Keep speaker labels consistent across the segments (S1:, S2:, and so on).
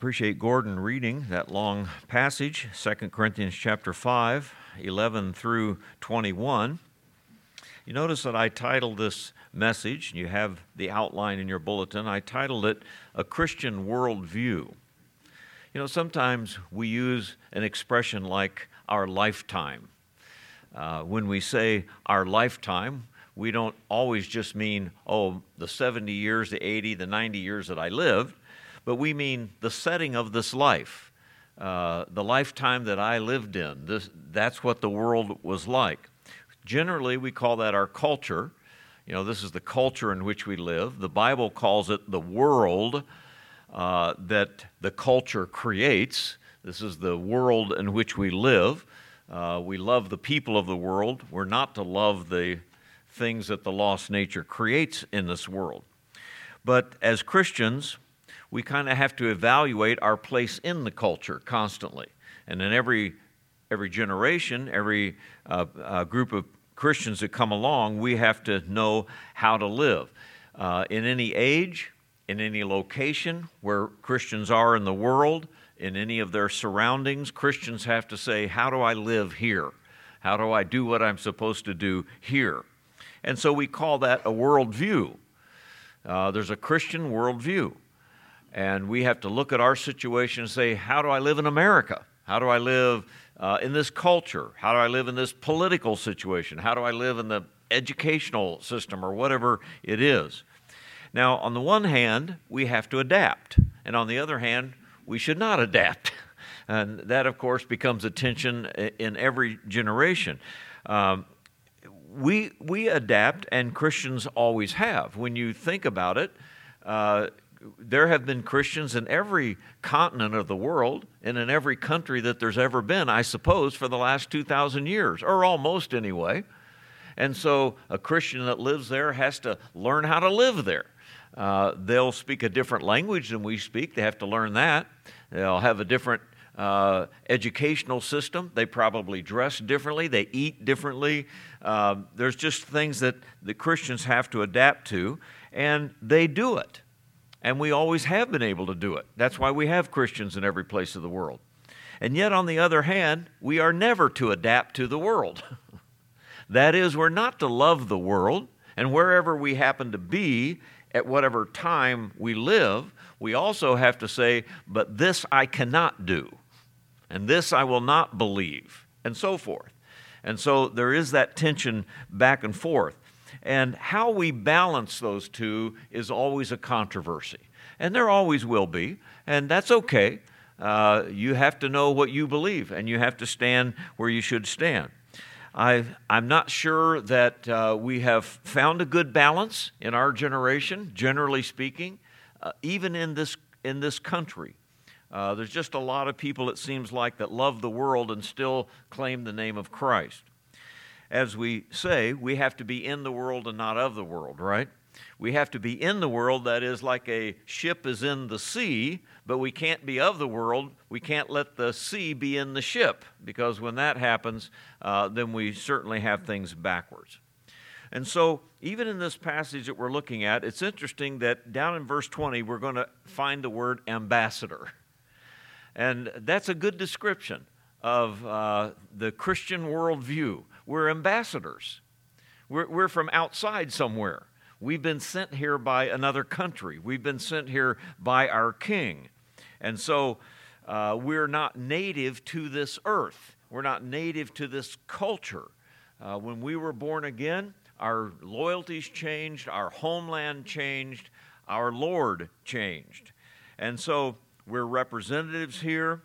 S1: Appreciate Gordon reading that long passage, 2 Corinthians chapter 5, 11 through 21. You notice that I titled this message, and you have the outline in your bulletin. I titled it A Christian Worldview. You know, sometimes we use an expression like our lifetime. Uh, when we say our lifetime, we don't always just mean, oh, the 70 years, the 80, the 90 years that I lived but we mean the setting of this life, uh, the lifetime that I lived in. This, that's what the world was like. Generally, we call that our culture. You know, this is the culture in which we live. The Bible calls it the world uh, that the culture creates. This is the world in which we live. Uh, we love the people of the world. We're not to love the things that the lost nature creates in this world. But as Christians, we kind of have to evaluate our place in the culture constantly. And in every, every generation, every uh, uh, group of Christians that come along, we have to know how to live. Uh, in any age, in any location where Christians are in the world, in any of their surroundings, Christians have to say, How do I live here? How do I do what I'm supposed to do here? And so we call that a worldview. Uh, there's a Christian worldview. And we have to look at our situation and say, how do I live in America? How do I live uh, in this culture? How do I live in this political situation? How do I live in the educational system or whatever it is? Now, on the one hand, we have to adapt. And on the other hand, we should not adapt. And that, of course, becomes a tension in every generation. Um, we, we adapt, and Christians always have. When you think about it, uh, there have been Christians in every continent of the world and in every country that there's ever been, I suppose, for the last 2,000 years, or almost anyway. And so a Christian that lives there has to learn how to live there. Uh, they'll speak a different language than we speak, they have to learn that. They'll have a different uh, educational system. They probably dress differently, they eat differently. Uh, there's just things that the Christians have to adapt to, and they do it. And we always have been able to do it. That's why we have Christians in every place of the world. And yet, on the other hand, we are never to adapt to the world. that is, we're not to love the world, and wherever we happen to be, at whatever time we live, we also have to say, but this I cannot do, and this I will not believe, and so forth. And so there is that tension back and forth. And how we balance those two is always a controversy. And there always will be, and that's okay. Uh, you have to know what you believe, and you have to stand where you should stand. I, am not sure that uh, we have found a good balance in our generation, generally speaking, uh, even in this, in this country. Uh, there's just a lot of people, it seems like, that love the world and still claim the name of Christ as we say, we have to be in the world and not of the world, right? We have to be in the world, that is, like a ship is in the sea, but we can't be of the world. We can't let the sea be in the ship, because when that happens, uh, then we certainly have things backwards. And so, even in this passage that we're looking at, it's interesting that down in verse 20, we're going to find the word ambassador. And that's a good description of uh, the Christian worldview. We're ambassadors. We're, we're from outside somewhere. We've been sent here by another country. We've been sent here by our king. And so uh, we're not native to this earth. We're not native to this culture. Uh, when we were born again, our loyalties changed, our homeland changed, our Lord changed. And so we're representatives here,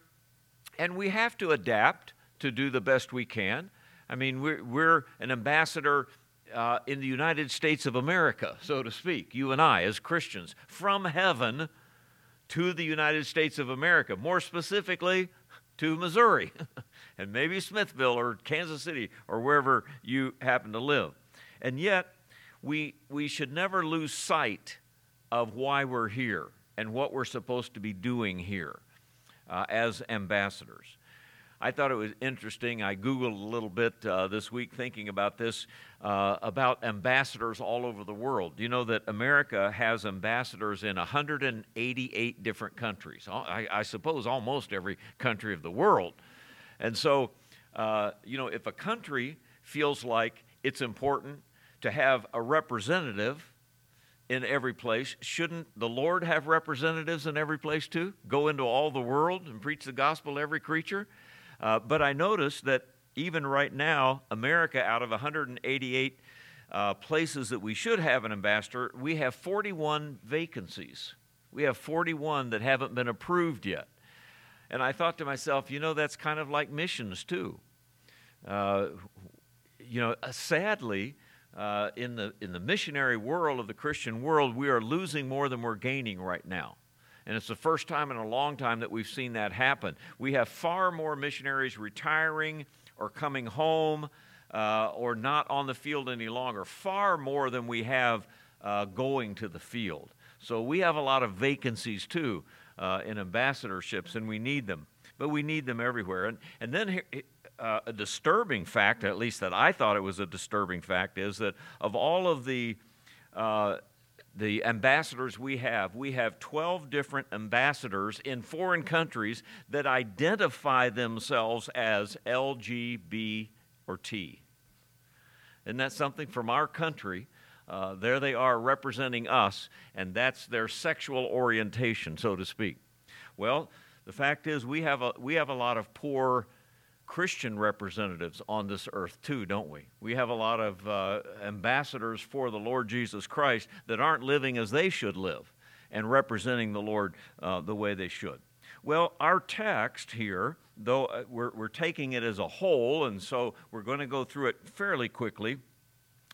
S1: and we have to adapt to do the best we can. I mean, we're, we're an ambassador uh, in the United States of America, so to speak, you and I as Christians, from heaven to the United States of America, more specifically to Missouri, and maybe Smithville or Kansas City or wherever you happen to live. And yet, we, we should never lose sight of why we're here and what we're supposed to be doing here uh, as ambassadors. I thought it was interesting. I Googled a little bit uh, this week thinking about this uh, about ambassadors all over the world. Do you know that America has ambassadors in 188 different countries? I, I suppose almost every country of the world. And so, uh, you know, if a country feels like it's important to have a representative in every place, shouldn't the Lord have representatives in every place too? Go into all the world and preach the gospel to every creature? Uh, but I noticed that even right now, America, out of 188 uh, places that we should have an ambassador, we have 41 vacancies. We have 41 that haven't been approved yet. And I thought to myself, you know, that's kind of like missions too. Uh, you know, uh, sadly, uh, in, the, in the missionary world of the Christian world, we are losing more than we're gaining right now. And it's the first time in a long time that we've seen that happen. We have far more missionaries retiring or coming home uh, or not on the field any longer, far more than we have uh, going to the field. So we have a lot of vacancies too uh, in ambassadorships, and we need them. But we need them everywhere. And, and then uh, a disturbing fact, at least that I thought it was a disturbing fact, is that of all of the uh, the ambassadors we have, we have 12 different ambassadors in foreign countries that identify themselves as LGB or T. Isn't that something from our country? Uh, there they are representing us, and that's their sexual orientation, so to speak. Well, the fact is, we have a, we have a lot of poor Christian representatives on this earth, too, don't we? We have a lot of uh, ambassadors for the Lord Jesus Christ that aren't living as they should live and representing the Lord uh, the way they should. Well, our text here, though uh, we're, we're taking it as a whole, and so we're going to go through it fairly quickly,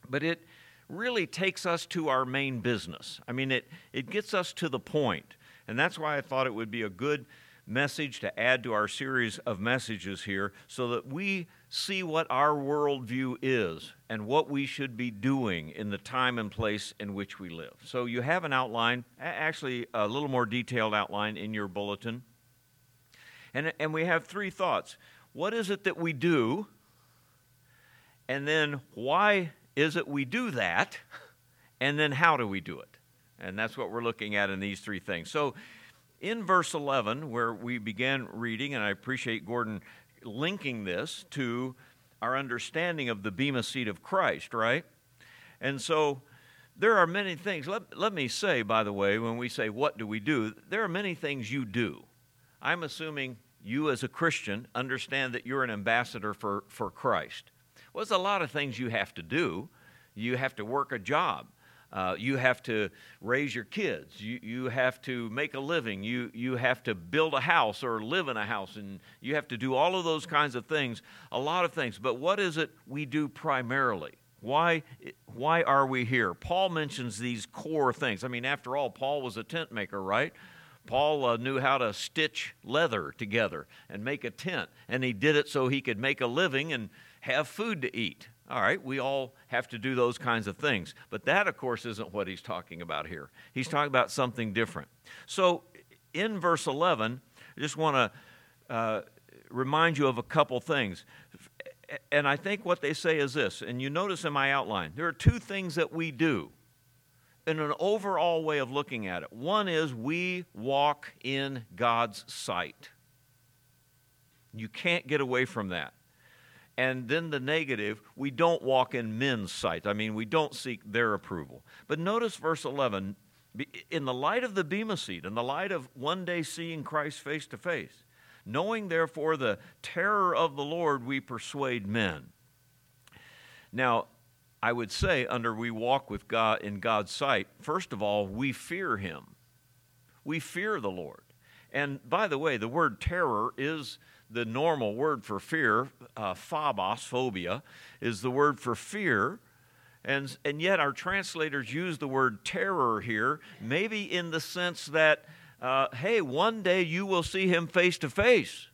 S1: but it really takes us to our main business. I mean, it, it gets us to the point, and that's why I thought it would be a good message to add to our series of messages here so that we see what our worldview is and what we should be doing in the time and place in which we live. So you have an outline, actually, a little more detailed outline in your bulletin. And, and we have three thoughts. What is it that we do? And then why is it we do that? And then how do we do it? And that's what we're looking at in these three things. So in verse 11, where we began reading, and I appreciate Gordon linking this to our understanding of the Bema seat of Christ, right? And so there are many things. Let, let me say, by the way, when we say, What do we do? there are many things you do. I'm assuming you, as a Christian, understand that you're an ambassador for, for Christ. Well, there's a lot of things you have to do. You have to work a job. Uh, you have to raise your kids. You, you have to make a living. You, you have to build a house or live in a house. And you have to do all of those kinds of things, a lot of things. But what is it we do primarily? Why, why are we here? Paul mentions these core things. I mean, after all, Paul was a tent maker, right? Paul uh, knew how to stitch leather together and make a tent, and he did it so he could make a living and have food to eat. All right, we all have to do those kinds of things. But that, of course, isn't what he's talking about here. He's talking about something different. So, in verse 11, I just want to uh, remind you of a couple things. And I think what they say is this, and you notice in my outline, there are two things that we do in an overall way of looking at it. One is we walk in God's sight. You can't get away from that. And then the negative, we don't walk in men's sight. I mean, we don't seek their approval. But notice verse 11 in the light of the Bema seat, in the light of one day seeing Christ face to face, knowing therefore the terror of the Lord, we persuade men. Now, I would say, under we walk with God in God's sight, first of all, we fear Him. We fear the Lord. And by the way, the word terror is the normal word for fear, uh, phobos, phobia, is the word for fear. And, and yet our translators use the word terror here, maybe in the sense that, uh, hey, one day you will see him face to face.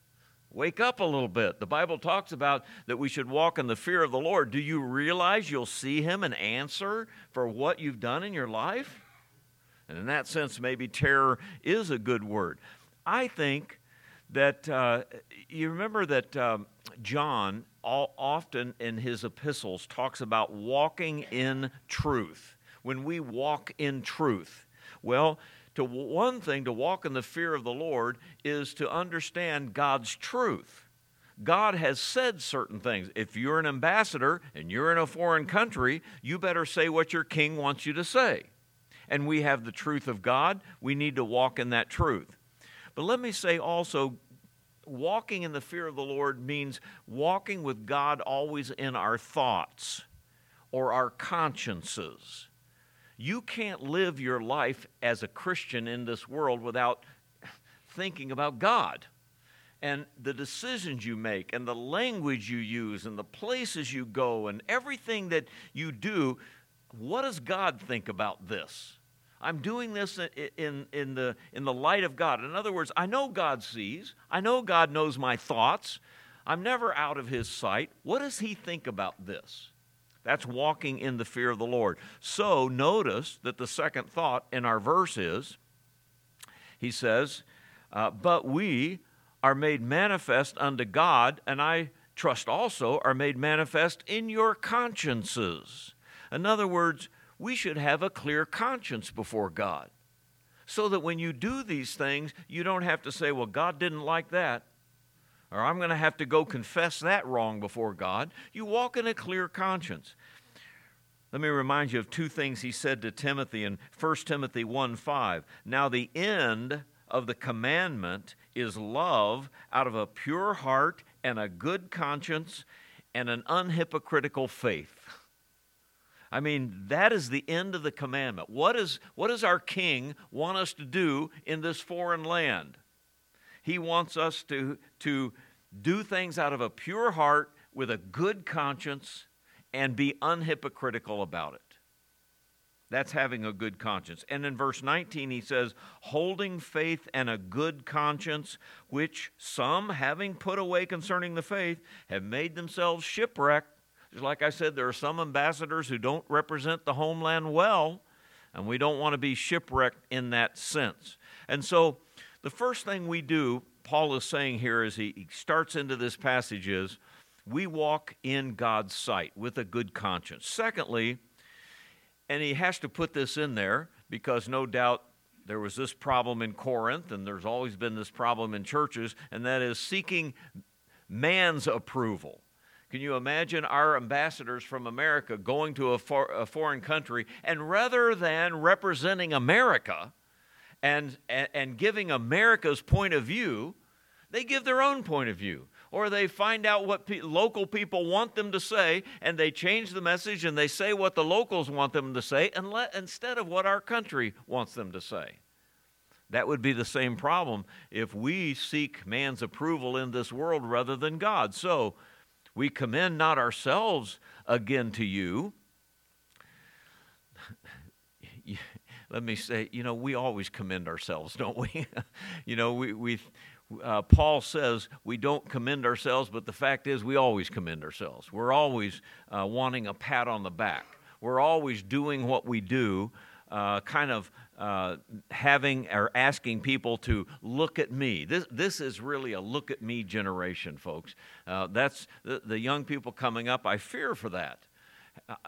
S1: Wake up a little bit. The Bible talks about that we should walk in the fear of the Lord. Do you realize you'll see him and answer for what you've done in your life? And in that sense, maybe terror is a good word. I think that uh, you remember that um, John all, often in his epistles talks about walking in truth. When we walk in truth, well, to one thing to walk in the fear of the Lord is to understand God's truth. God has said certain things. If you're an ambassador and you're in a foreign country, you better say what your king wants you to say. And we have the truth of God. We need to walk in that truth. But let me say also, walking in the fear of the Lord means walking with God always in our thoughts or our consciences. You can't live your life as a Christian in this world without thinking about God and the decisions you make and the language you use and the places you go and everything that you do. What does God think about this? I'm doing this in, in, the, in the light of God. In other words, I know God sees, I know God knows my thoughts. I'm never out of His sight. What does He think about this? That's walking in the fear of the Lord. So notice that the second thought in our verse is He says, uh, But we are made manifest unto God, and I trust also are made manifest in your consciences. In other words, we should have a clear conscience before God. So that when you do these things, you don't have to say, well, God didn't like that, or I'm going to have to go confess that wrong before God. You walk in a clear conscience. Let me remind you of two things he said to Timothy in 1 Timothy 1 5. Now, the end of the commandment is love out of a pure heart and a good conscience and an unhypocritical faith. I mean, that is the end of the commandment. What, is, what does our king want us to do in this foreign land? He wants us to, to do things out of a pure heart with a good conscience and be unhypocritical about it. That's having a good conscience. And in verse 19, he says, holding faith and a good conscience, which some, having put away concerning the faith, have made themselves shipwrecked just like I said, there are some ambassadors who don't represent the homeland well, and we don't want to be shipwrecked in that sense. And so, the first thing we do, Paul is saying here as he starts into this passage, is we walk in God's sight with a good conscience. Secondly, and he has to put this in there because no doubt there was this problem in Corinth, and there's always been this problem in churches, and that is seeking man's approval. Can you imagine our ambassadors from America going to a, for, a foreign country and rather than representing America and, and, and giving America's point of view, they give their own point of view? Or they find out what pe- local people want them to say and they change the message and they say what the locals want them to say and instead of what our country wants them to say. That would be the same problem if we seek man's approval in this world rather than God. So, we commend not ourselves again to you. Let me say, you know, we always commend ourselves, don't we? you know, we, we uh, Paul says we don't commend ourselves, but the fact is we always commend ourselves. We're always uh, wanting a pat on the back. We're always doing what we do uh, kind of uh, having or asking people to look at me. This, this is really a look at me generation, folks. Uh, that's the, the young people coming up. I fear for that.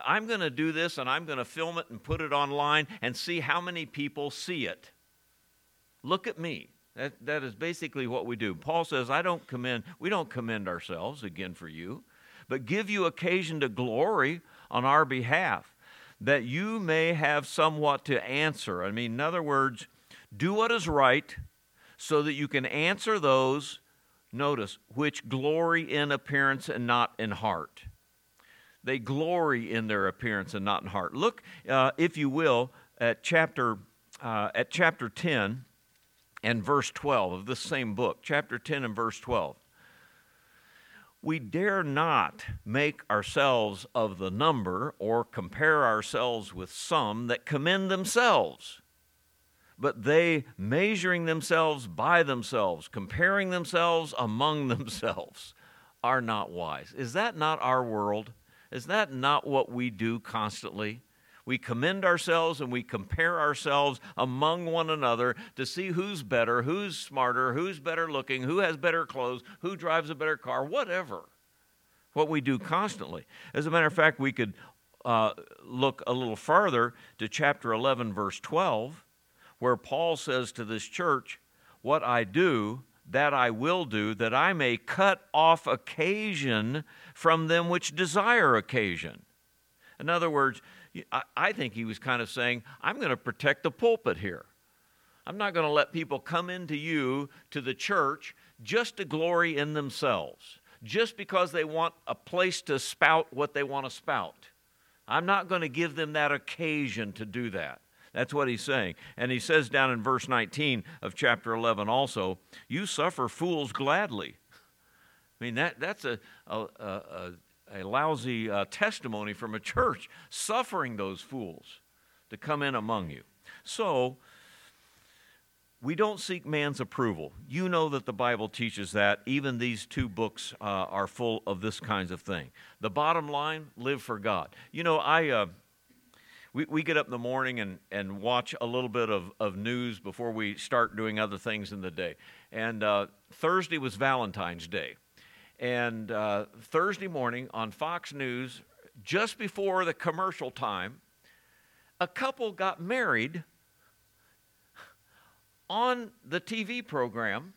S1: I'm going to do this and I'm going to film it and put it online and see how many people see it. Look at me. That, that is basically what we do. Paul says, I don't commend, we don't commend ourselves again for you, but give you occasion to glory on our behalf that you may have somewhat to answer. I mean, in other words, do what is right so that you can answer those, notice, which glory in appearance and not in heart. They glory in their appearance and not in heart. Look, uh, if you will, at chapter, uh, at chapter 10 and verse 12 of this same book, chapter 10 and verse 12 we dare not make ourselves of the number or compare ourselves with some that commend themselves. But they, measuring themselves by themselves, comparing themselves among themselves, are not wise. Is that not our world? Is that not what we do constantly? We commend ourselves and we compare ourselves among one another to see who's better, who's smarter, who's better looking, who has better clothes, who drives a better car, whatever. What we do constantly. As a matter of fact, we could uh, look a little farther to chapter 11, verse 12, where Paul says to this church, What I do, that I will do, that I may cut off occasion from them which desire occasion. In other words, I think he was kind of saying, I'm going to protect the pulpit here. I'm not going to let people come into you, to the church, just to glory in themselves, just because they want a place to spout what they want to spout. I'm not going to give them that occasion to do that. That's what he's saying. And he says down in verse 19 of chapter 11 also, You suffer fools gladly. I mean, that, that's a, a, a, a lousy uh, testimony from a church suffering those fools to come in among you. So, we don't seek man's approval. You know that the Bible teaches that. Even these two books uh, are full of this kinds of thing. The bottom line live for God. You know, I. Uh, we, we get up in the morning and, and watch a little bit of, of news before we start doing other things in the day. And uh, Thursday was Valentine's Day. And uh, Thursday morning on Fox News, just before the commercial time, a couple got married on the TV program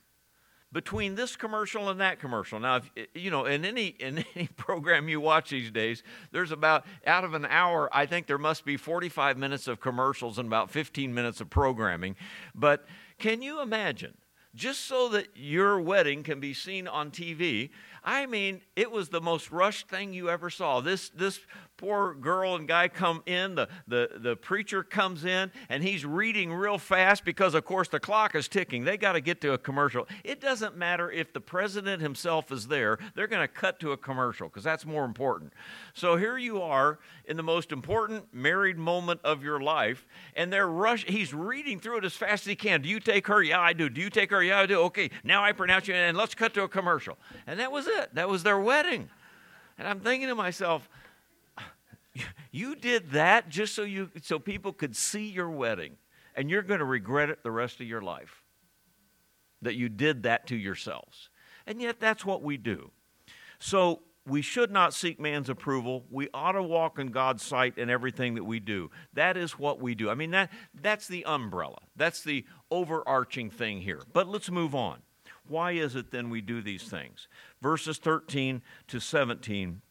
S1: between this commercial and that commercial. Now, if, you know, in any in any program you watch these days, there's about out of an hour, I think there must be 45 minutes of commercials and about 15 minutes of programming. But can you imagine just so that your wedding can be seen on TV. I mean, it was the most rushed thing you ever saw. This this poor girl and guy come in, the, the, the preacher comes in, and he's reading real fast because, of course, the clock is ticking. They got to get to a commercial. It doesn't matter if the president himself is there, they're going to cut to a commercial because that's more important. So here you are in the most important married moment of your life, and they're rush. He's reading through it as fast as he can. Do you take her? Yeah, I do. Do you take her? Yeah, I do. Okay, now I pronounce you, and let's cut to a commercial. And that was it. That was their wedding. And I'm thinking to myself, you did that just so you so people could see your wedding, and you're going to regret it the rest of your life. That you did that to yourselves. And yet that's what we do. So we should not seek man's approval. We ought to walk in God's sight in everything that we do. That is what we do. I mean that that's the umbrella. That's the overarching thing here. But let's move on. Why is it then we do these things? Verses 13 to 17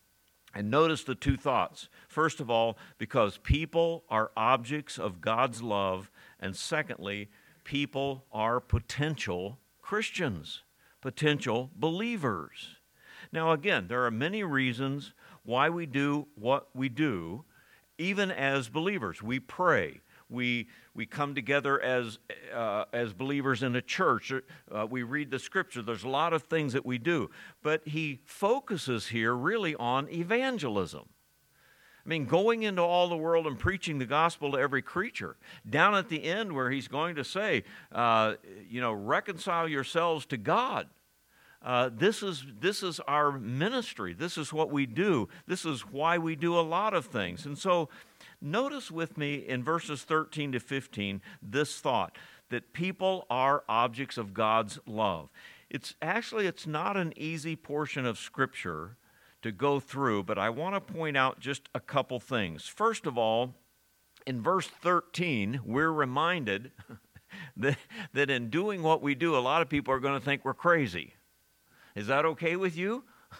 S1: and notice the two thoughts. First of all, because people are objects of God's love. And secondly, people are potential Christians, potential believers. Now, again, there are many reasons why we do what we do, even as believers. We pray, we, we come together as, uh, as believers in a church. Uh, we read the scripture. There's a lot of things that we do. But he focuses here really on evangelism. I mean, going into all the world and preaching the gospel to every creature. Down at the end, where he's going to say, uh, you know, reconcile yourselves to God. Uh, this, is, this is our ministry. This is what we do. This is why we do a lot of things. And so, Notice with me in verses 13 to 15 this thought that people are objects of God's love. It's actually it's not an easy portion of scripture to go through, but I want to point out just a couple things. First of all, in verse 13, we're reminded that, that in doing what we do, a lot of people are going to think we're crazy. Is that okay with you?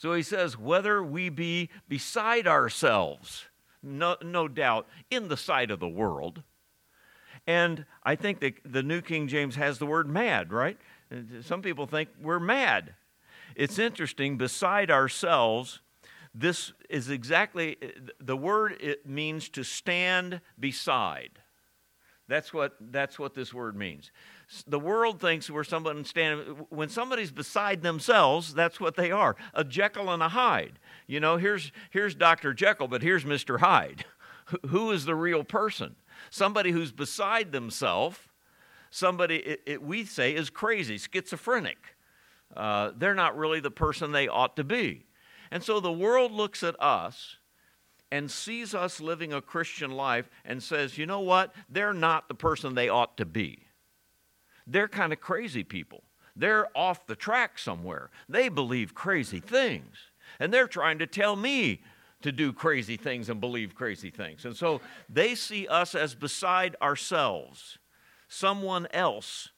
S1: So he says, whether we be beside ourselves no, no doubt, in the sight of the world. And I think that the New King James has the word mad, right? Some people think we're mad. It's interesting, beside ourselves, this is exactly the word it means to stand beside. That's what, that's what this word means. The world thinks we're someone standing, when somebody's beside themselves, that's what they are a Jekyll and a Hyde. You know, here's, here's Dr. Jekyll, but here's Mr. Hyde. Who is the real person? Somebody who's beside themselves, somebody it, it, we say is crazy, schizophrenic. Uh, they're not really the person they ought to be. And so the world looks at us and sees us living a Christian life and says, you know what? They're not the person they ought to be. They're kind of crazy people. They're off the track somewhere. They believe crazy things. And they're trying to tell me to do crazy things and believe crazy things. And so they see us as beside ourselves, someone else,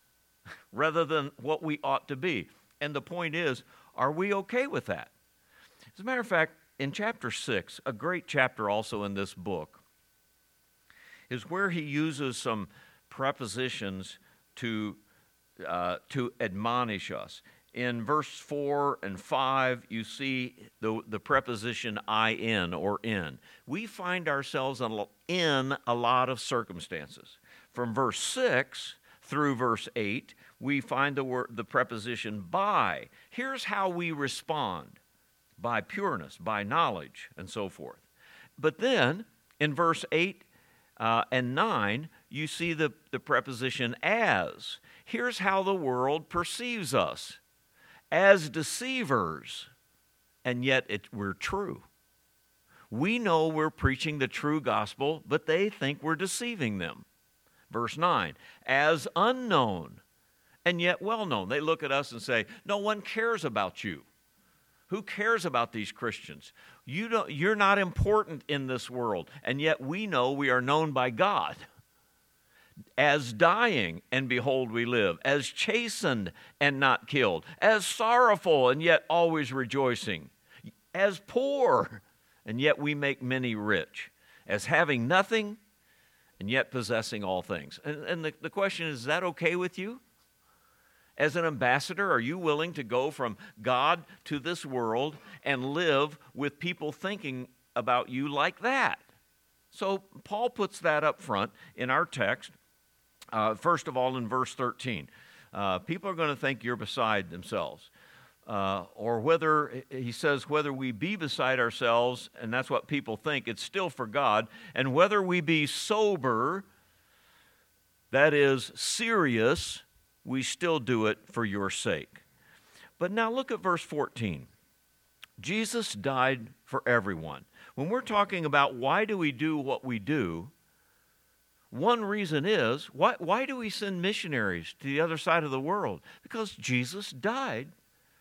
S1: rather than what we ought to be. And the point is, are we okay with that? As a matter of fact, in chapter 6, a great chapter also in this book, is where he uses some prepositions to, uh, to admonish us. In verse 4 and 5, you see the, the preposition in or in. We find ourselves in a lot of circumstances. From verse 6 through verse 8, we find the, word, the preposition by. Here's how we respond by pureness, by knowledge, and so forth. But then in verse 8 uh, and 9, you see the, the preposition as. Here's how the world perceives us as deceivers, and yet it, we're true. We know we're preaching the true gospel, but they think we're deceiving them. Verse 9, as unknown and yet well known. They look at us and say, No one cares about you. Who cares about these Christians? You don't, you're not important in this world, and yet we know we are known by God as dying, and behold, we live, as chastened and not killed, as sorrowful and yet always rejoicing, as poor and yet we make many rich, as having nothing and yet possessing all things. And, and the, the question is, is that okay with you? As an ambassador, are you willing to go from God to this world and live with people thinking about you like that? So Paul puts that up front in our text uh, first of all, in verse 13, uh, people are going to think you're beside themselves. Uh, or whether, he says, whether we be beside ourselves, and that's what people think, it's still for God, and whether we be sober, that is serious, we still do it for your sake. But now look at verse 14. Jesus died for everyone. When we're talking about why do we do what we do, one reason is why, why do we send missionaries to the other side of the world? Because Jesus died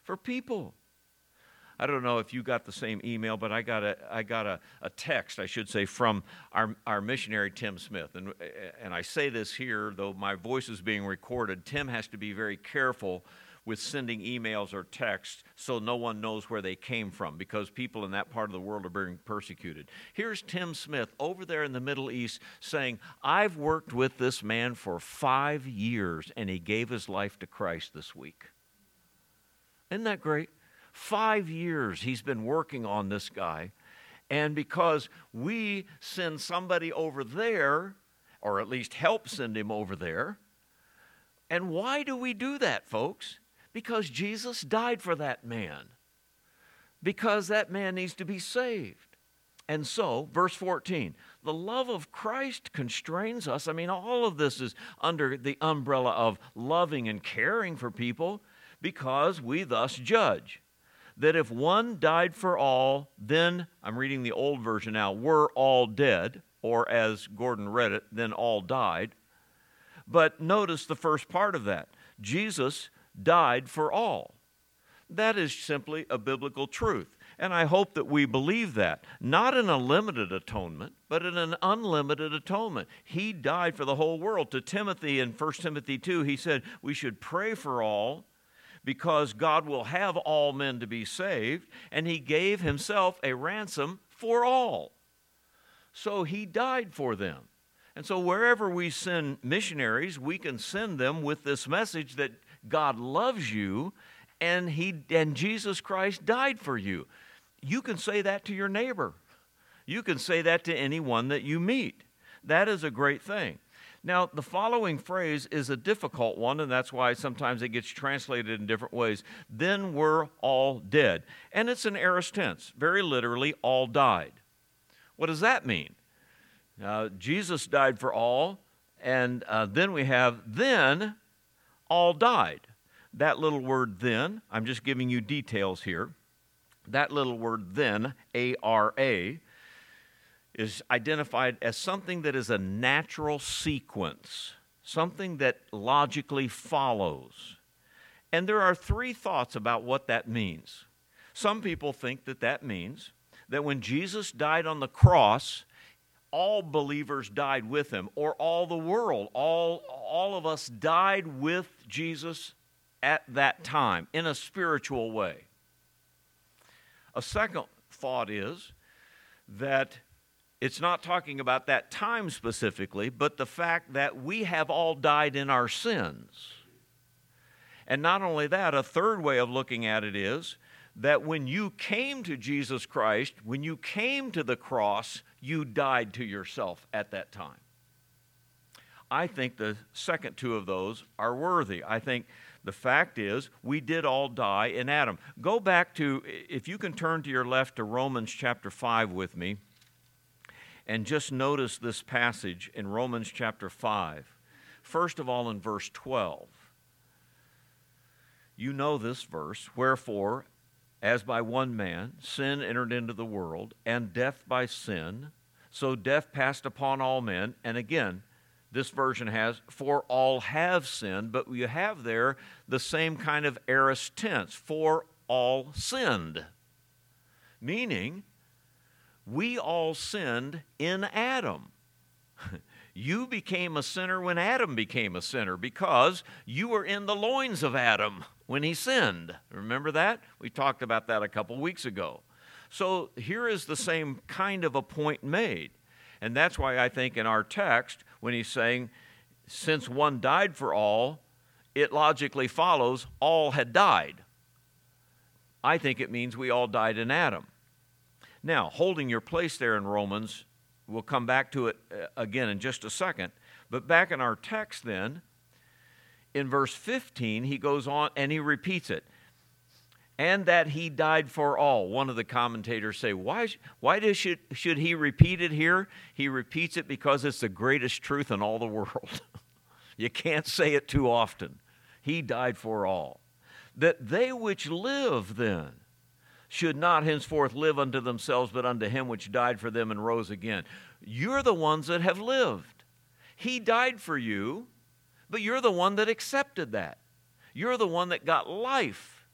S1: for people. I don't know if you got the same email, but I got a, I got a, a text, I should say, from our, our missionary, Tim Smith. And, and I say this here, though my voice is being recorded. Tim has to be very careful with sending emails or texts so no one knows where they came from because people in that part of the world are being persecuted. Here's Tim Smith over there in the Middle East saying, I've worked with this man for five years and he gave his life to Christ this week. Isn't that great? Five years he's been working on this guy. And because we send somebody over there, or at least help send him over there, and why do we do that, folks? Because Jesus died for that man. Because that man needs to be saved. And so, verse 14, the love of Christ constrains us. I mean, all of this is under the umbrella of loving and caring for people because we thus judge that if one died for all, then, I'm reading the old version now, we're all dead, or as Gordon read it, then all died. But notice the first part of that Jesus died for all. That is simply a biblical truth. And I hope that we believe that. Not in a limited atonement, but in an unlimited atonement. He died for the whole world. To Timothy in 1 Timothy 2, he said, We should pray for all because God will have all men to be saved, and he gave himself a ransom for all. So he died for them. And so wherever we send missionaries, we can send them with this message that God loves you and he and Jesus Christ died for you. You can say that to your neighbor. You can say that to anyone that you meet. That is a great thing. Now, the following phrase is a difficult one, and that's why sometimes it gets translated in different ways. Then we're all dead. And it's an aorist tense, very literally, all died. What does that mean? Uh, Jesus died for all, and uh, then we have, then all died. That little word then, I'm just giving you details here. That little word then, A R A, is identified as something that is a natural sequence, something that logically follows. And there are three thoughts about what that means. Some people think that that means that when Jesus died on the cross, all believers died with him, or all the world, all, all of us died with Jesus at that time in a spiritual way. A second thought is that it's not talking about that time specifically, but the fact that we have all died in our sins. And not only that, a third way of looking at it is that when you came to Jesus Christ, when you came to the cross, you died to yourself at that time. I think the second two of those are worthy. I think the fact is, we did all die in Adam. Go back to, if you can turn to your left to Romans chapter 5 with me, and just notice this passage in Romans chapter 5. First of all, in verse 12. You know this verse, wherefore, as by one man sin entered into the world, and death by sin, so death passed upon all men. And again, this version has, for all have sinned, but you have there the same kind of aorist tense, for all sinned. Meaning, we all sinned in Adam. you became a sinner when Adam became a sinner because you were in the loins of Adam when he sinned. Remember that? We talked about that a couple weeks ago. So here is the same kind of a point made. And that's why I think in our text, when he's saying, since one died for all, it logically follows all had died. I think it means we all died in Adam. Now, holding your place there in Romans, we'll come back to it uh, again in just a second. But back in our text, then, in verse 15, he goes on and he repeats it. And that he died for all. One of the commentators say, why, why does, should, should he repeat it here? He repeats it because it's the greatest truth in all the world. you can't say it too often. He died for all. That they which live then should not henceforth live unto themselves, but unto him which died for them and rose again. You're the ones that have lived. He died for you but you're the one that accepted that. You're the one that got life.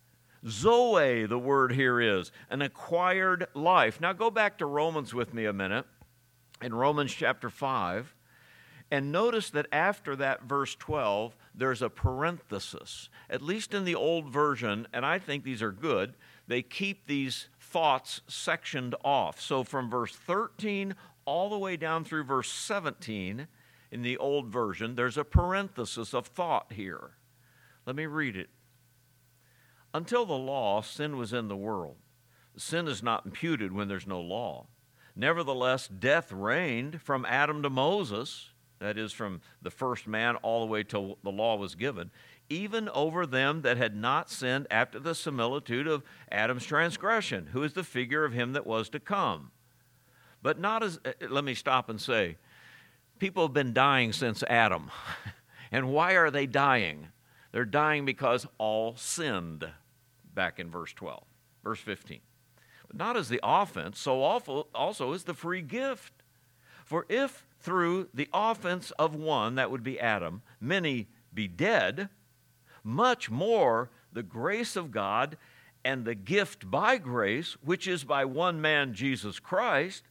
S1: Zoe, the word here is, an acquired life. Now go back to Romans with me a minute, in Romans chapter 5, and notice that after that verse 12, there's a parenthesis. At least in the old version, and I think these are good, they keep these thoughts sectioned off. So from verse 13 all the way down through verse 17, in the old version, there's a parenthesis of thought here. Let me read it. Until the law, sin was in the world. Sin is not imputed when there's no law. Nevertheless, death reigned from Adam to Moses, that is, from the first man all the way till the law was given, even over them that had not sinned after the similitude of Adam's transgression, who is the figure of him that was to come. But not as, eh, let me stop and say, People have been dying since Adam. and why are they dying? They're dying because all sinned, back in verse 12, verse 15. But not as the offense, so awful also is the free gift. For if through the offense of one, that would be Adam, many be dead, much more the grace of God and the gift by grace, which is by one man, Jesus Christ,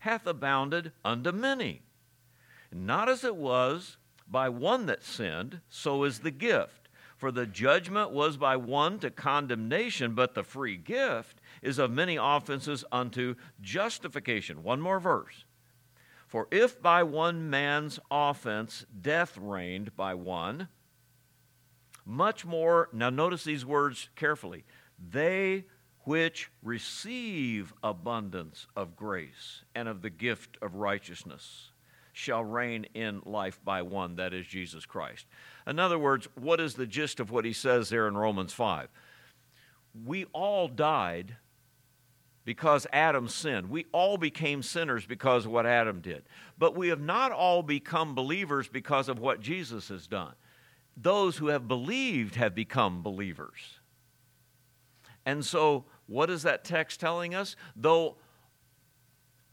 S1: hath abounded unto many. Not as it was by one that sinned, so is the gift. For the judgment was by one to condemnation, but the free gift is of many offenses unto justification. One more verse. For if by one man's offense death reigned by one, much more, now notice these words carefully, they which receive abundance of grace and of the gift of righteousness shall reign in life by one, that is Jesus Christ. In other words, what is the gist of what he says there in Romans 5? We all died because Adam sinned. We all became sinners because of what Adam did. But we have not all become believers because of what Jesus has done. Those who have believed have become believers. And so, what is that text telling us? Though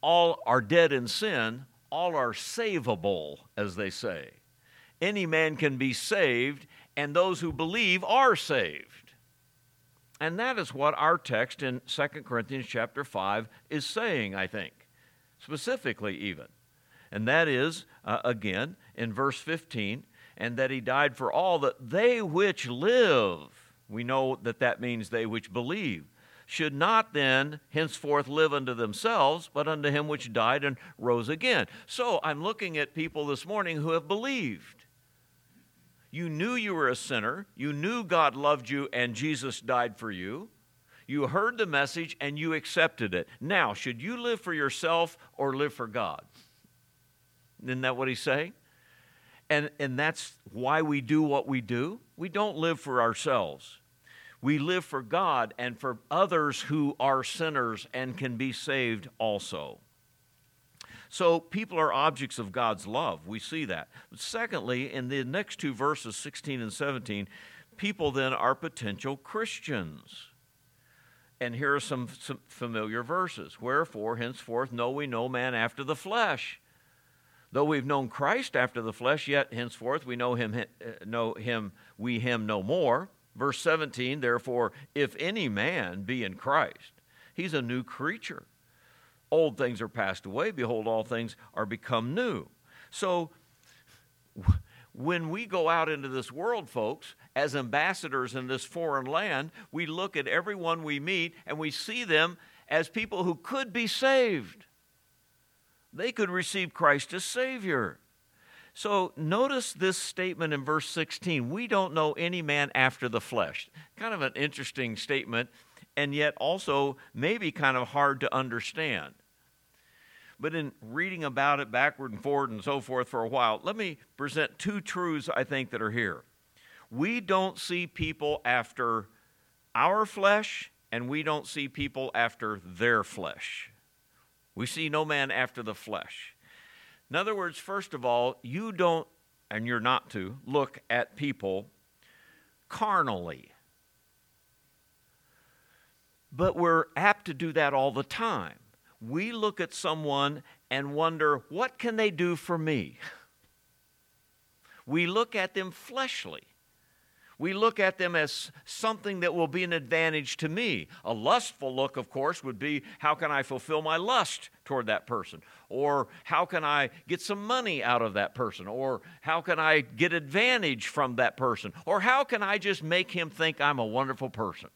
S1: all are dead in sin, all are savable, as they say. Any man can be saved, and those who believe are saved. And that is what our text in 2 Corinthians chapter 5 is saying, I think, specifically even. And that is, uh, again, in verse 15, and that he died for all, that they which live, we know that that means they which believe, should not then henceforth live unto themselves, but unto him which died and rose again. So I'm looking at people this morning who have believed. You knew you were a sinner, you knew God loved you and Jesus died for you. You heard the message and you accepted it. Now, should you live for yourself or live for God? Isn't that what he's saying? And, and that's why we do what we do. We don't live for ourselves. We live for God and for others who are sinners and can be saved also. So people are objects of God's love. We see that. But secondly, in the next two verses, 16 and 17, people then are potential Christians. And here are some, some familiar verses. Wherefore, henceforth, know we no man after the flesh. Though we've known Christ after the flesh, yet henceforth we know him, uh, know him, we him no more. Verse 17, therefore, if any man be in Christ, he's a new creature. Old things are passed away, behold, all things are become new. So, when we go out into this world, folks, as ambassadors in this foreign land, we look at everyone we meet and we see them as people who could be saved they could receive Christ as Savior. So notice this statement in verse 16 we don't know any man after the flesh. Kind of an interesting statement, and yet also maybe kind of hard to understand. But in reading about it backward and forward and so forth for a while, let me present two truths I think that are here. We don't see people after our flesh, and we don't see people after their flesh. We see no man after the flesh. In other words, first of all, you don't, and you're not to, look at people carnally. But we're apt to do that all the time. We look at someone and wonder, what can they do for me? We look at them fleshly. We look at them as something that will be an advantage to me. A lustful look, of course, would be how can I fulfill my lust toward that person? Or how can I get some money out of that person? Or how can I get advantage from that person? Or how can I just make him think I'm a wonderful person?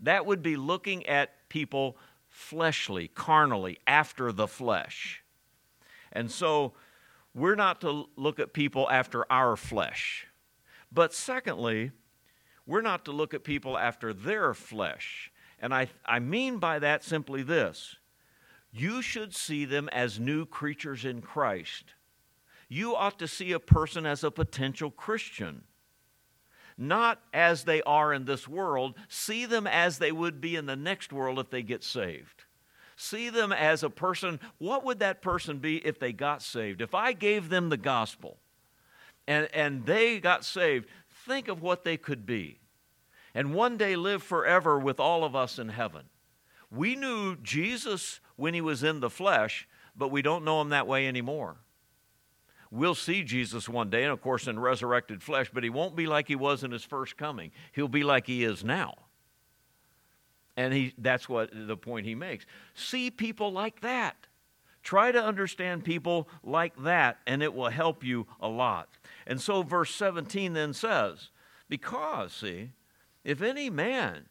S1: That would be looking at people fleshly, carnally, after the flesh. And so we're not to look at people after our flesh. But secondly, we're not to look at people after their flesh. And I, I mean by that simply this you should see them as new creatures in Christ. You ought to see a person as a potential Christian. Not as they are in this world, see them as they would be in the next world if they get saved. See them as a person. What would that person be if they got saved? If I gave them the gospel, and, and they got saved, think of what they could be. And one day live forever with all of us in heaven. We knew Jesus when he was in the flesh, but we don't know him that way anymore. We'll see Jesus one day, and of course in resurrected flesh, but he won't be like he was in his first coming. He'll be like he is now. And he, that's what the point he makes. See people like that. Try to understand people like that, and it will help you a lot. And so, verse 17 then says, Because, see, if any man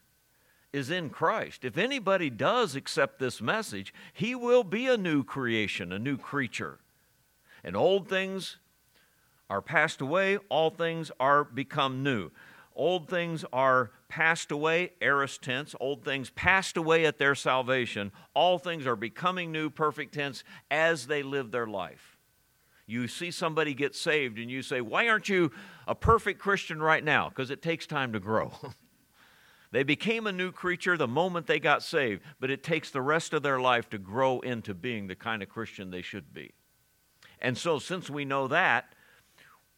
S1: is in Christ, if anybody does accept this message, he will be a new creation, a new creature. And old things are passed away, all things are become new. Old things are passed away, aorist tense, old things passed away at their salvation. All things are becoming new, perfect tense, as they live their life. You see somebody get saved and you say, Why aren't you a perfect Christian right now? Because it takes time to grow. they became a new creature the moment they got saved, but it takes the rest of their life to grow into being the kind of Christian they should be. And so, since we know that,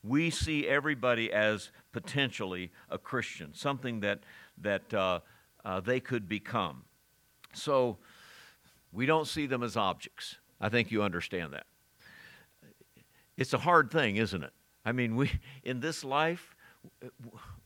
S1: we see everybody as potentially a Christian, something that, that uh, uh, they could become. So We don't see them as objects. I think you understand that. It's a hard thing, isn't it? I mean, we in this life,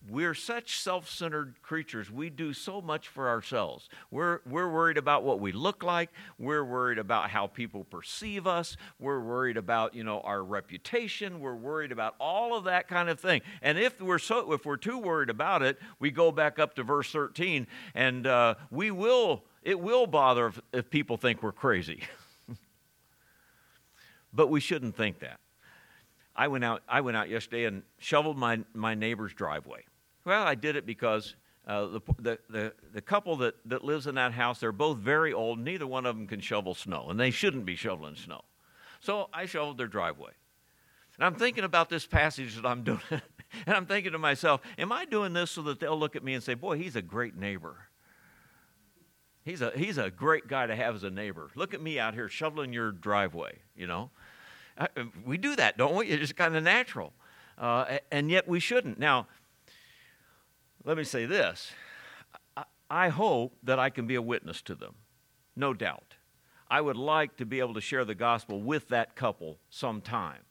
S1: we're such self centered creatures. We do so much for ourselves. We're, we're worried about what we look like. We're worried about how people perceive us. We're worried about, you know, our reputation. We're worried about all of that kind of thing. And if we're, so, if we're too worried about it, we go back up to verse 13 and uh, we will, it will bother if, if people think we're crazy. but we shouldn't think that. I went out, I went out yesterday and shoveled my, my neighbor's driveway. Well, I did it because uh, the, the, the, the, couple that, that lives in that house, they're both very old. Neither one of them can shovel snow, and they shouldn't be shoveling snow. So I shoveled their driveway. And I'm thinking about this passage that I'm doing, and I'm thinking to myself, am I doing this so that they'll look at me and say, boy, he's a great neighbor? He's a, he's a great guy to have as a neighbor. Look at me out here shoveling your driveway, you know? We do that, don't we? It's kind of natural. Uh, and yet we shouldn't. Now, let me say this I hope that I can be a witness to them, no doubt. I would like to be able to share the gospel with that couple sometime.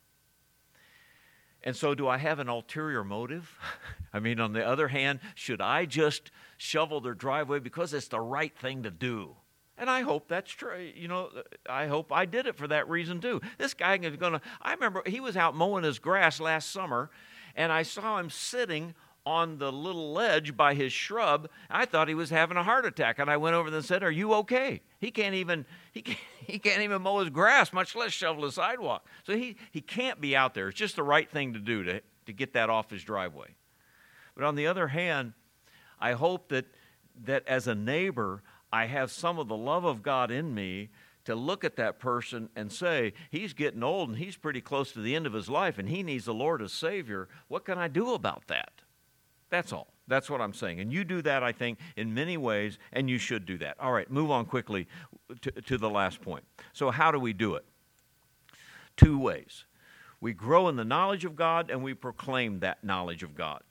S1: And so, do I have an ulterior motive? I mean, on the other hand, should I just shovel their driveway because it's the right thing to do? And I hope that's true. You know, I hope I did it for that reason too. This guy is going to, I remember he was out mowing his grass last summer, and I saw him sitting on the little ledge by his shrub. I thought he was having a heart attack, and I went over and said, "Are you okay?" He can't even he can't, he can't even mow his grass, much less shovel the sidewalk. So he he can't be out there. It's just the right thing to do to to get that off his driveway. But on the other hand, I hope that that as a neighbor, I have some of the love of God in me to look at that person and say, he's getting old and he's pretty close to the end of his life and he needs the Lord as Savior. What can I do about that? That's all. That's what I'm saying. And you do that, I think, in many ways, and you should do that. All right, move on quickly to, to the last point. So, how do we do it? Two ways. We grow in the knowledge of God and we proclaim that knowledge of God.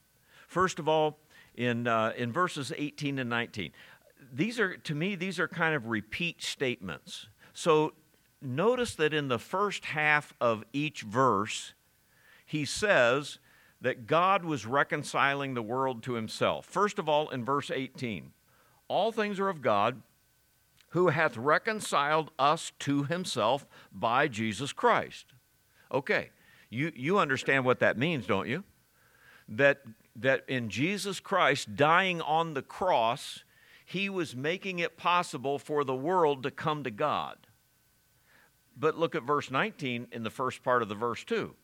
S1: First of all, in, uh, in verses 18 and 19, these are, to me, these are kind of repeat statements. So notice that in the first half of each verse, he says that God was reconciling the world to himself. First of all, in verse 18, all things are of God who hath reconciled us to himself by Jesus Christ. Okay, you, you understand what that means, don't you? That, that in Jesus Christ dying on the cross, he was making it possible for the world to come to God. But look at verse 19 in the first part of the verse 2.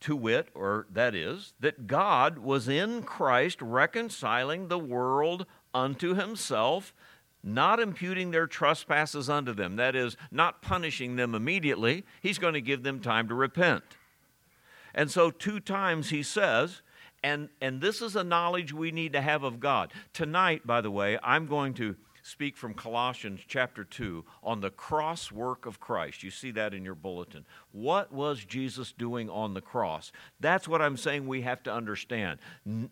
S1: To wit, or that is, that God was in Christ reconciling the world unto himself, not imputing their trespasses unto them. That is, not punishing them immediately. He's going to give them time to repent. And so, two times he says, and, and this is a knowledge we need to have of God. Tonight, by the way, I'm going to speak from Colossians chapter 2 on the cross work of Christ. You see that in your bulletin. What was Jesus doing on the cross? That's what I'm saying we have to understand.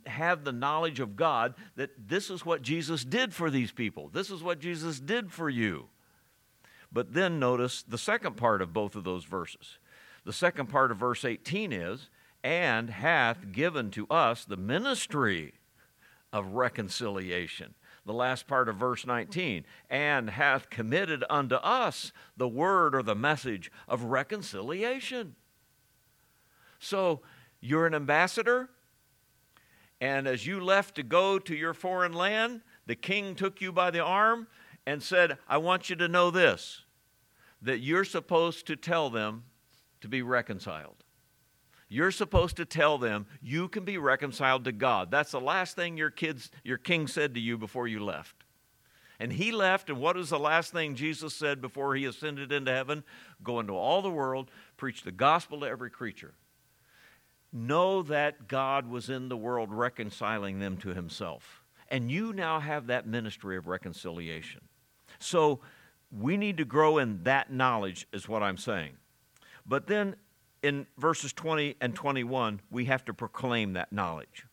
S1: have the knowledge of God that this is what Jesus did for these people, this is what Jesus did for you. But then notice the second part of both of those verses. The second part of verse 18 is and hath given to us the ministry of reconciliation. The last part of verse 19, and hath committed unto us the word or the message of reconciliation. So you're an ambassador, and as you left to go to your foreign land, the king took you by the arm and said, I want you to know this that you're supposed to tell them to be reconciled. You're supposed to tell them you can be reconciled to God. That's the last thing your kids, your king said to you before you left. And he left, and what is the last thing Jesus said before he ascended into heaven? Go into all the world, preach the gospel to every creature. Know that God was in the world reconciling them to himself. And you now have that ministry of reconciliation. So we need to grow in that knowledge, is what I'm saying. But then in verses 20 and 21, we have to proclaim that knowledge.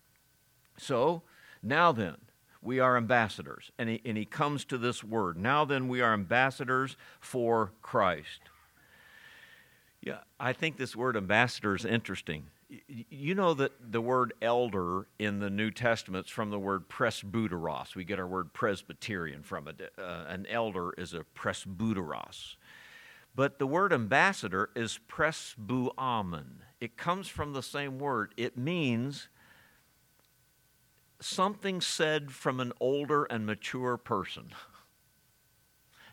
S1: So, now then, we are ambassadors. And he, and he comes to this word. Now then, we are ambassadors for Christ. Yeah, I think this word ambassador is interesting. You know that the word elder in the New Testament is from the word presbyteros. We get our word Presbyterian from it. Uh, an elder is a presbyteros. But the word ambassador is presbeuomen. It comes from the same word. It means something said from an older and mature person.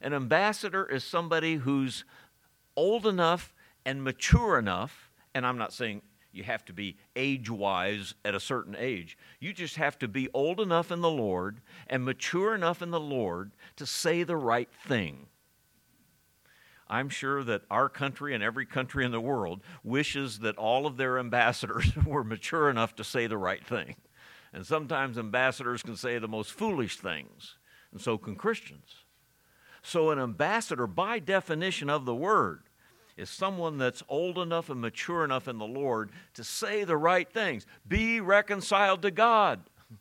S1: An ambassador is somebody who's old enough and mature enough, and I'm not saying you have to be age wise at a certain age. You just have to be old enough in the Lord and mature enough in the Lord to say the right thing. I'm sure that our country and every country in the world wishes that all of their ambassadors were mature enough to say the right thing. And sometimes ambassadors can say the most foolish things, and so can Christians. So, an ambassador, by definition of the word, is someone that's old enough and mature enough in the Lord to say the right things. Be reconciled to God.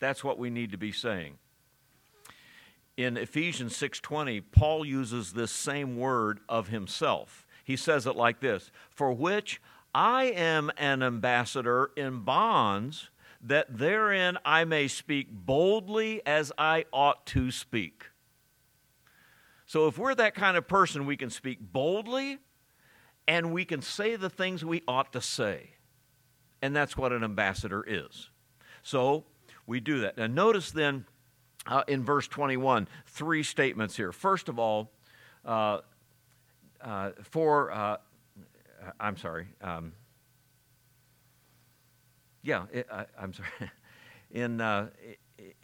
S1: That's what we need to be saying. In Ephesians 6:20, Paul uses this same word of himself. He says it like this, "For which I am an ambassador in bonds, that therein I may speak boldly as I ought to speak." So if we're that kind of person, we can speak boldly and we can say the things we ought to say. And that's what an ambassador is. So we do that. Now, notice then uh, in verse 21 three statements here. First of all, uh, uh, for, uh, I'm sorry. Um, yeah, it, I, am sorry. In, uh,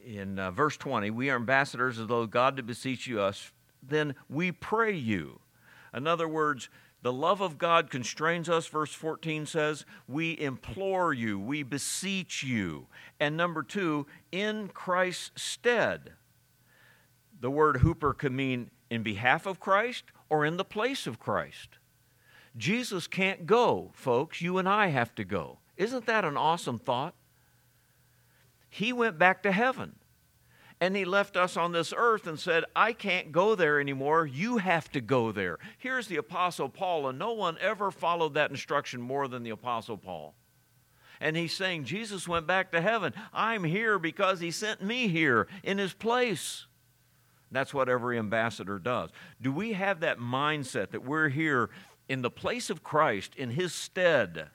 S1: in uh, verse 20, we are ambassadors as though God to beseech you us then we pray you. In other words, the love of God constrains us, verse 14 says. We implore you, we beseech you. And number two, in Christ's stead. The word huper can mean in behalf of Christ or in the place of Christ. Jesus can't go, folks. You and I have to go. Isn't that an awesome thought? He went back to heaven and he left us on this earth and said, I can't go there anymore. You have to go there. Here's the Apostle Paul, and no one ever followed that instruction more than the Apostle Paul. And he's saying, Jesus went back to heaven. I'm here because he sent me here in his place. That's what every ambassador does. Do we have that mindset that we're here in the place of Christ, in his stead?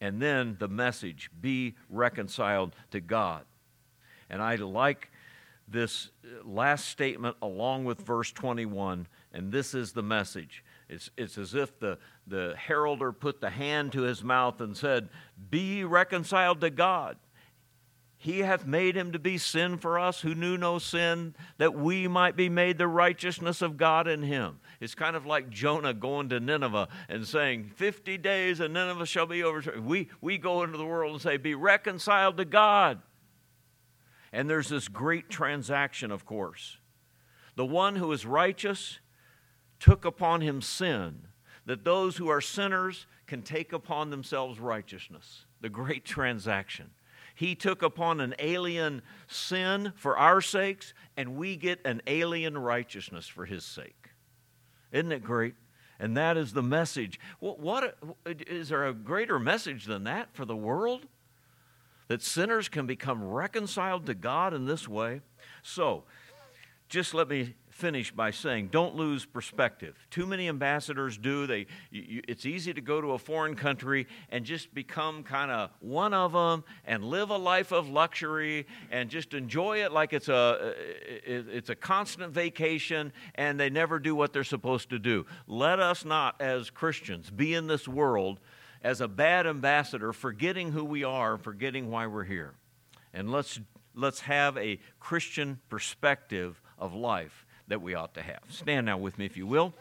S1: And then the message be reconciled to God. And I like this uh, last statement along with verse 21, and this is the message. It's, it's as if the, the heralder put the hand to his mouth and said, Be reconciled to God. He hath made him to be sin for us who knew no sin, that we might be made the righteousness of God in him. It's kind of like Jonah going to Nineveh and saying, 50 days and Nineveh shall be over. We, we go into the world and say, Be reconciled to God. And there's this great transaction, of course. The one who is righteous took upon him sin, that those who are sinners can take upon themselves righteousness. The great transaction. He took upon an alien sin for our sakes, and we get an alien righteousness for his sake. Isn't it great? And that is the message. What, what is there a greater message than that for the world? That sinners can become reconciled to God in this way. So, just let me finish by saying don't lose perspective. Too many ambassadors do. They you, it's easy to go to a foreign country and just become kind of one of them and live a life of luxury and just enjoy it like it's a uh, it's a constant vacation and they never do what they're supposed to do. Let us not as christians be in this world as a bad ambassador, forgetting who we are, forgetting why we're here. And let's, let's have a Christian perspective of life that we ought to have. Stand now with me, if you will.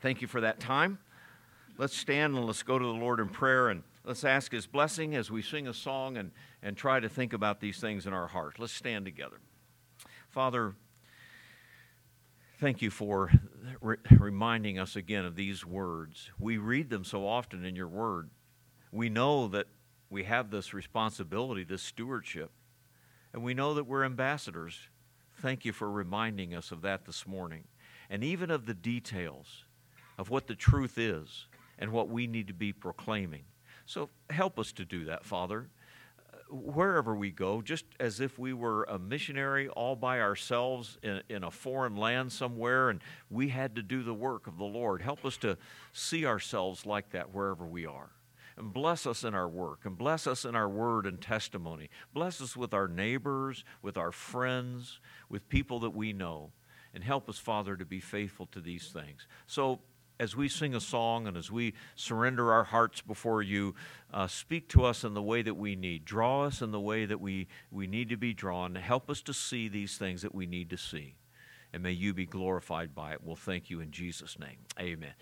S1: Thank you for that time. Let's stand and let's go to the Lord in prayer and let's ask His blessing as we sing a song and, and try to think about these things in our heart. Let's stand together. Father, Thank you for re- reminding us again of these words. We read them so often in your word. We know that we have this responsibility, this stewardship. And we know that we're ambassadors. Thank you for reminding us of that this morning. And even of the details of what the truth is and what we need to be proclaiming. So help us to do that, Father wherever we go, just as if we were a missionary all by ourselves in, in, a foreign land somewhere and we had to do the work of the Lord. Help us to see ourselves like that wherever we are. And bless us in our work, and bless us in our word and testimony. Bless us with our neighbors, with our friends, with people that we know. And help us, Father, to be faithful to these things. So, as we sing a song and as we surrender our hearts before you, uh, speak to us in the way that we need. Draw us in the way that we, we need to be drawn. Help us to see these things that we need to see. And may you be glorified by it. We'll thank you in Jesus' name. Amen.